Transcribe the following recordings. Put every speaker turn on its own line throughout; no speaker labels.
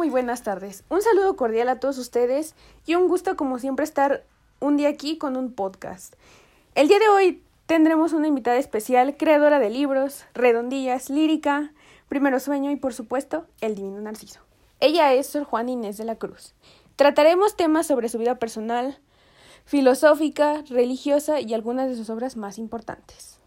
Muy buenas tardes. Un saludo cordial a todos ustedes y un gusto como siempre estar un día aquí con un podcast. El día de hoy tendremos una invitada especial, creadora de libros, redondillas, lírica, primero sueño y por supuesto el divino Narciso. Ella es Sor Juana Inés de la Cruz. Trataremos temas sobre su vida personal, filosófica, religiosa y algunas de sus obras más importantes.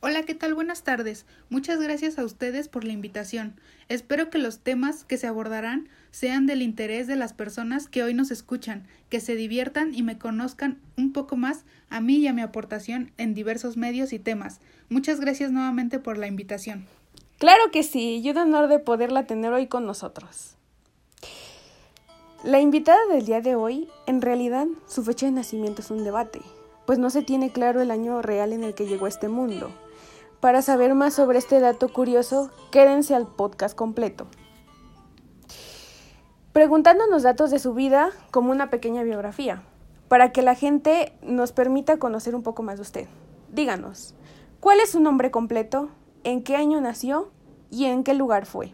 Hola, ¿qué tal? Buenas tardes. Muchas gracias a ustedes por la invitación. Espero que los temas que se abordarán sean del interés de las personas que hoy nos escuchan, que se diviertan y me conozcan un poco más a mí y a mi aportación en diversos medios y temas. Muchas gracias nuevamente por la invitación.
Claro que sí, y un honor de poderla tener hoy con nosotros. La invitada del día de hoy, en realidad, su fecha de nacimiento es un debate, pues no se tiene claro el año real en el que llegó a este mundo. Para saber más sobre este dato curioso, quédense al podcast completo. Preguntándonos datos de su vida como una pequeña biografía, para que la gente nos permita conocer un poco más de usted. Díganos, ¿cuál es su nombre completo? ¿En qué año nació? ¿Y en qué lugar fue?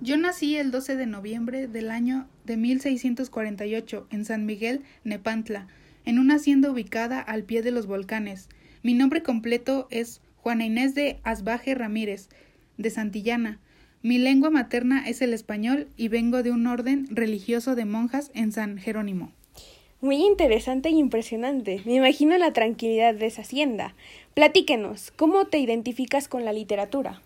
Yo nací el 12 de noviembre del año de 1648 en San Miguel, Nepantla, en una hacienda ubicada al pie de los volcanes. Mi nombre completo es Juana Inés de Asbaje Ramírez, de Santillana. Mi lengua materna es el español y vengo de un orden religioso de monjas en San Jerónimo.
Muy interesante e impresionante. Me imagino la tranquilidad de esa hacienda. Platíquenos, ¿cómo te identificas con la literatura?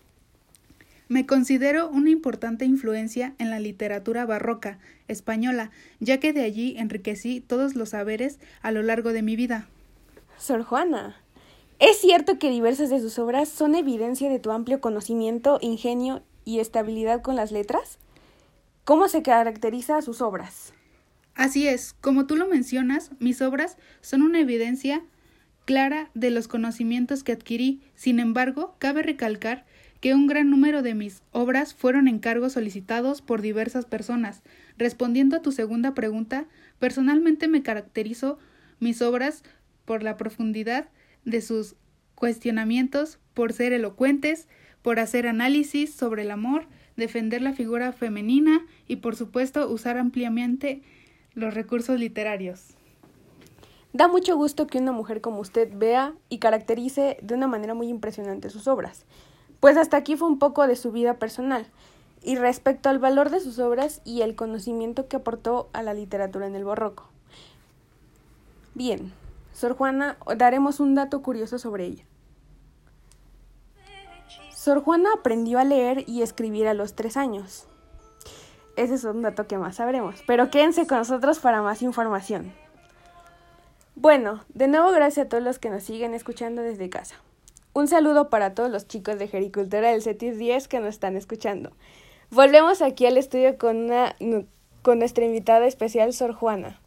Me considero una importante influencia en la literatura barroca española, ya que de allí enriquecí todos los saberes a lo largo de mi vida.
Sor Juana, es cierto que diversas de sus obras son evidencia de tu amplio conocimiento, ingenio y estabilidad con las letras. ¿Cómo se caracteriza sus obras?
Así es, como tú lo mencionas, mis obras son una evidencia clara de los conocimientos que adquirí. Sin embargo, cabe recalcar que un gran número de mis obras fueron encargos solicitados por diversas personas. Respondiendo a tu segunda pregunta, personalmente me caracterizo mis obras por la profundidad de sus cuestionamientos, por ser elocuentes, por hacer análisis sobre el amor, defender la figura femenina y por supuesto usar ampliamente los recursos literarios.
Da mucho gusto que una mujer como usted vea y caracterice de una manera muy impresionante sus obras. Pues hasta aquí fue un poco de su vida personal y respecto al valor de sus obras y el conocimiento que aportó a la literatura en el barroco. Bien, Sor Juana, daremos un dato curioso sobre ella. Sor Juana aprendió a leer y escribir a los tres años. Ese es un dato que más sabremos, pero quédense con nosotros para más información. Bueno, de nuevo gracias a todos los que nos siguen escuchando desde casa. Un saludo para todos los chicos de Gericultura del CETIS 10 que nos están escuchando. Volvemos aquí al estudio con, una, con nuestra invitada especial, Sor Juana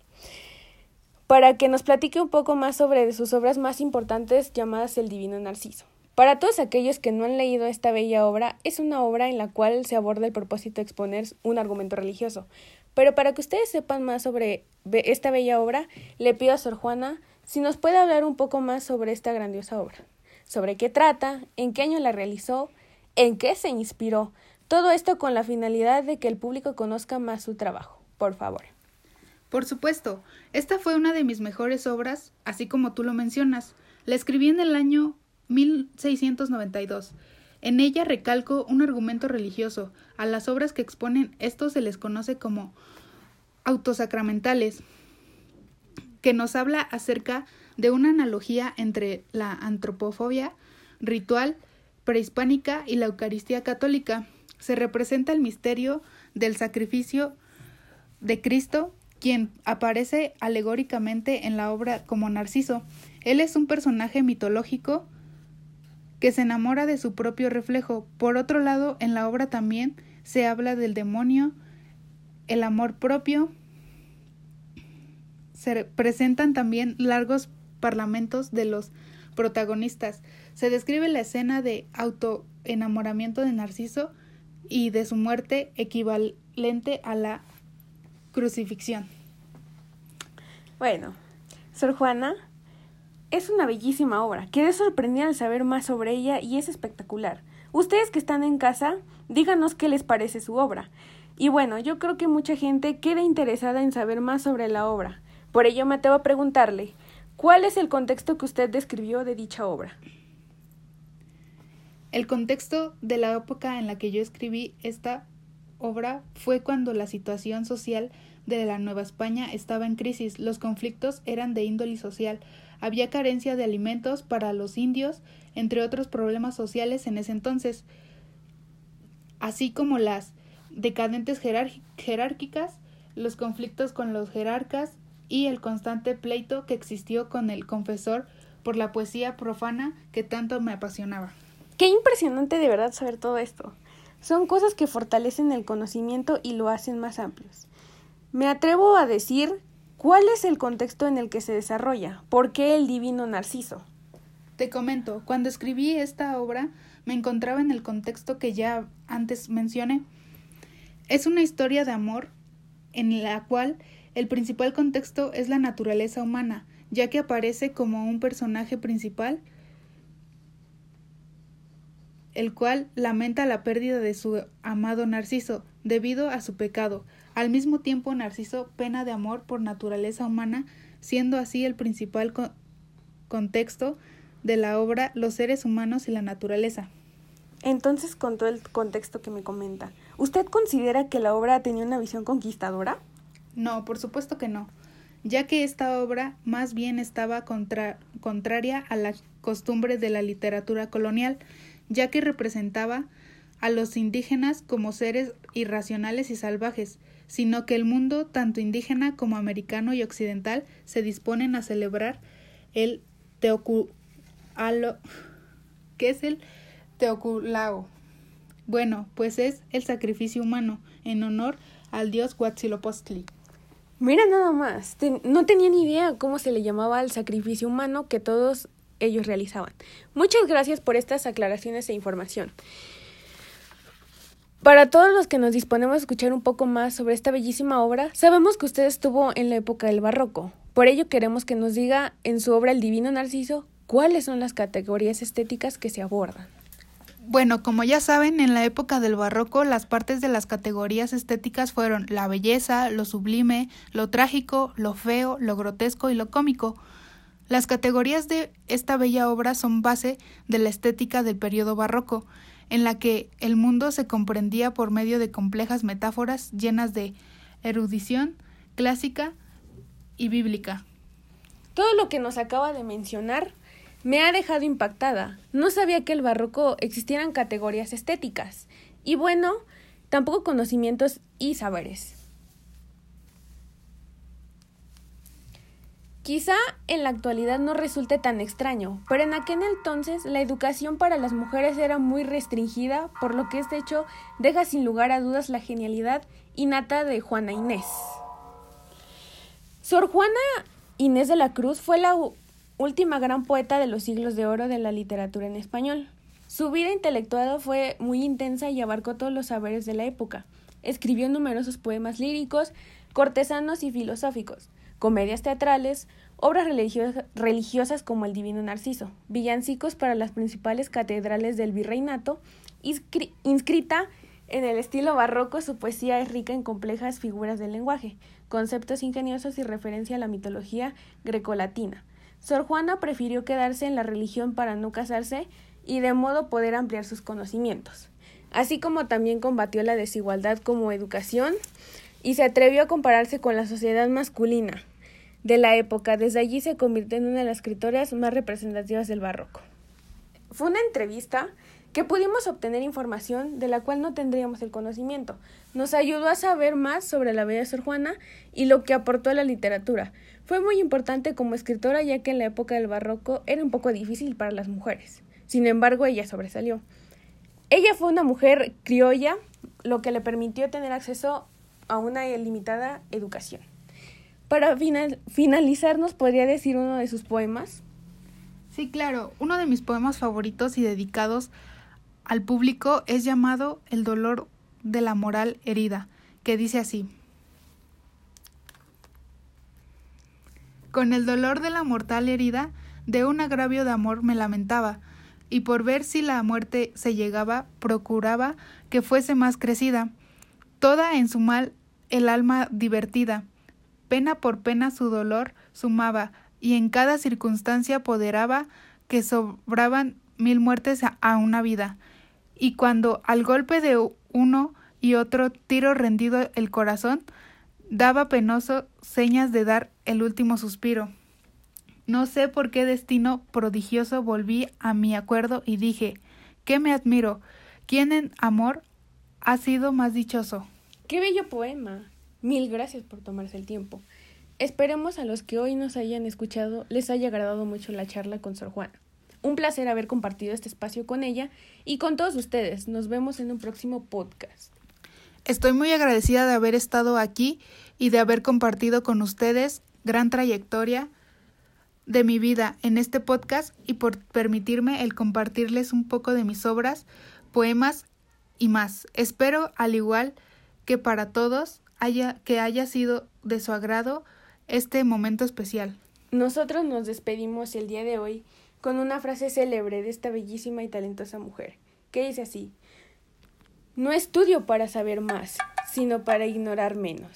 para que nos platique un poco más sobre sus obras más importantes llamadas El Divino Narciso. Para todos aquellos que no han leído esta bella obra, es una obra en la cual se aborda el propósito de exponer un argumento religioso. Pero para que ustedes sepan más sobre esta bella obra, le pido a Sor Juana si nos puede hablar un poco más sobre esta grandiosa obra, sobre qué trata, en qué año la realizó, en qué se inspiró, todo esto con la finalidad de que el público conozca más su trabajo. Por favor.
Por supuesto, esta fue una de mis mejores obras, así como tú lo mencionas. La escribí en el año 1692. En ella recalco un argumento religioso. A las obras que exponen esto se les conoce como autosacramentales, que nos habla acerca de una analogía entre la antropofobia ritual prehispánica y la Eucaristía católica. Se representa el misterio del sacrificio de Cristo quien aparece alegóricamente en la obra como Narciso. Él es un personaje mitológico que se enamora de su propio reflejo. Por otro lado, en la obra también se habla del demonio, el amor propio. Se presentan también largos parlamentos de los protagonistas. Se describe la escena de autoenamoramiento de Narciso y de su muerte equivalente a la crucifixión.
Bueno, Sor Juana es una bellísima obra. Quedé sorprendida al saber más sobre ella y es espectacular. Ustedes que están en casa, díganos qué les parece su obra. Y bueno, yo creo que mucha gente queda interesada en saber más sobre la obra. Por ello me atrevo a preguntarle, ¿cuál es el contexto que usted describió de dicha obra?
El contexto de la época en la que yo escribí esta obra fue cuando la situación social de la Nueva España estaba en crisis, los conflictos eran de índole social, había carencia de alimentos para los indios, entre otros problemas sociales en ese entonces, así como las decadentes jerárquicas, los conflictos con los jerarcas y el constante pleito que existió con el confesor por la poesía profana que tanto me apasionaba.
Qué impresionante de verdad saber todo esto. Son cosas que fortalecen el conocimiento y lo hacen más amplios. Me atrevo a decir cuál es el contexto en el que se desarrolla, por qué el divino Narciso.
Te comento, cuando escribí esta obra me encontraba en el contexto que ya antes mencioné. Es una historia de amor en la cual el principal contexto es la naturaleza humana, ya que aparece como un personaje principal el cual lamenta la pérdida de su amado Narciso debido a su pecado. Al mismo tiempo, Narciso pena de amor por naturaleza humana, siendo así el principal contexto de la obra los seres humanos y la naturaleza.
Entonces, con todo el contexto que me comenta, ¿usted considera que la obra tenía una visión conquistadora?
No, por supuesto que no, ya que esta obra más bien estaba contraria a la costumbre de la literatura colonial, ya que representaba a los indígenas como seres irracionales y salvajes, sino que el mundo, tanto indígena como americano y occidental, se disponen a celebrar el Teoculao. ¿Qué es el Teoculao? Bueno, pues es el sacrificio humano en honor al dios Huatzilopochtli.
Mira nada más, no tenía ni idea cómo se le llamaba al sacrificio humano que todos ellos realizaban. Muchas gracias por estas aclaraciones e información. Para todos los que nos disponemos a escuchar un poco más sobre esta bellísima obra, sabemos que usted estuvo en la época del barroco. Por ello queremos que nos diga en su obra El Divino Narciso cuáles son las categorías estéticas que se abordan.
Bueno, como ya saben, en la época del barroco las partes de las categorías estéticas fueron la belleza, lo sublime, lo trágico, lo feo, lo grotesco y lo cómico. Las categorías de esta bella obra son base de la estética del periodo barroco, en la que el mundo se comprendía por medio de complejas metáforas llenas de erudición clásica y bíblica.
Todo lo que nos acaba de mencionar me ha dejado impactada. No sabía que el barroco existieran categorías estéticas. Y bueno, tampoco conocimientos y saberes. Quizá en la actualidad no resulte tan extraño, pero en aquel entonces la educación para las mujeres era muy restringida, por lo que este hecho deja sin lugar a dudas la genialidad innata de Juana Inés. Sor Juana Inés de la Cruz fue la última gran poeta de los siglos de oro de la literatura en español. Su vida intelectual fue muy intensa y abarcó todos los saberes de la época. Escribió numerosos poemas líricos, cortesanos y filosóficos comedias teatrales, obras religiosas como El Divino Narciso, villancicos para las principales catedrales del virreinato, inscrita en el estilo barroco, su poesía es rica en complejas figuras del lenguaje, conceptos ingeniosos y referencia a la mitología grecolatina. Sor Juana prefirió quedarse en la religión para no casarse y de modo poder ampliar sus conocimientos, así como también combatió la desigualdad como educación y se atrevió a compararse con la sociedad masculina, de la época. Desde allí se convirtió en una de las escritoras más representativas del barroco. Fue una entrevista que pudimos obtener información de la cual no tendríamos el conocimiento. Nos ayudó a saber más sobre la bella Sor Juana y lo que aportó a la literatura. Fue muy importante como escritora ya que en la época del barroco era un poco difícil para las mujeres. Sin embargo, ella sobresalió. Ella fue una mujer criolla, lo que le permitió tener acceso a una ilimitada educación. Para finalizar, ¿nos podría decir uno de sus poemas?
Sí, claro. Uno de mis poemas favoritos y dedicados al público es llamado El dolor de la moral herida, que dice así. Con el dolor de la mortal herida, de un agravio de amor me lamentaba. y por ver si la muerte se llegaba, procuraba que fuese más crecida. Toda en su mal el alma divertida. Pena por pena su dolor sumaba, y en cada circunstancia apoderaba que sobraban mil muertes a una vida. Y cuando al golpe de uno y otro tiro rendido el corazón, daba penoso señas de dar el último suspiro. No sé por qué destino prodigioso volví a mi acuerdo y dije ¿Qué me admiro? ¿Quién en amor ha sido más dichoso?
¡Qué bello poema! Mil gracias por tomarse el tiempo. Esperemos a los que hoy nos hayan escuchado les haya agradado mucho la charla con Sor Juana. Un placer haber compartido este espacio con ella y con todos ustedes. Nos vemos en un próximo podcast.
Estoy muy agradecida de haber estado aquí y de haber compartido con ustedes gran trayectoria de mi vida en este podcast y por permitirme el compartirles un poco de mis obras, poemas y más. Espero, al igual que para todos, haya, que haya sido de su agrado este momento especial.
Nosotros nos despedimos el día de hoy con una frase célebre de esta bellísima y talentosa mujer, que dice así, no estudio para saber más, sino para ignorar menos.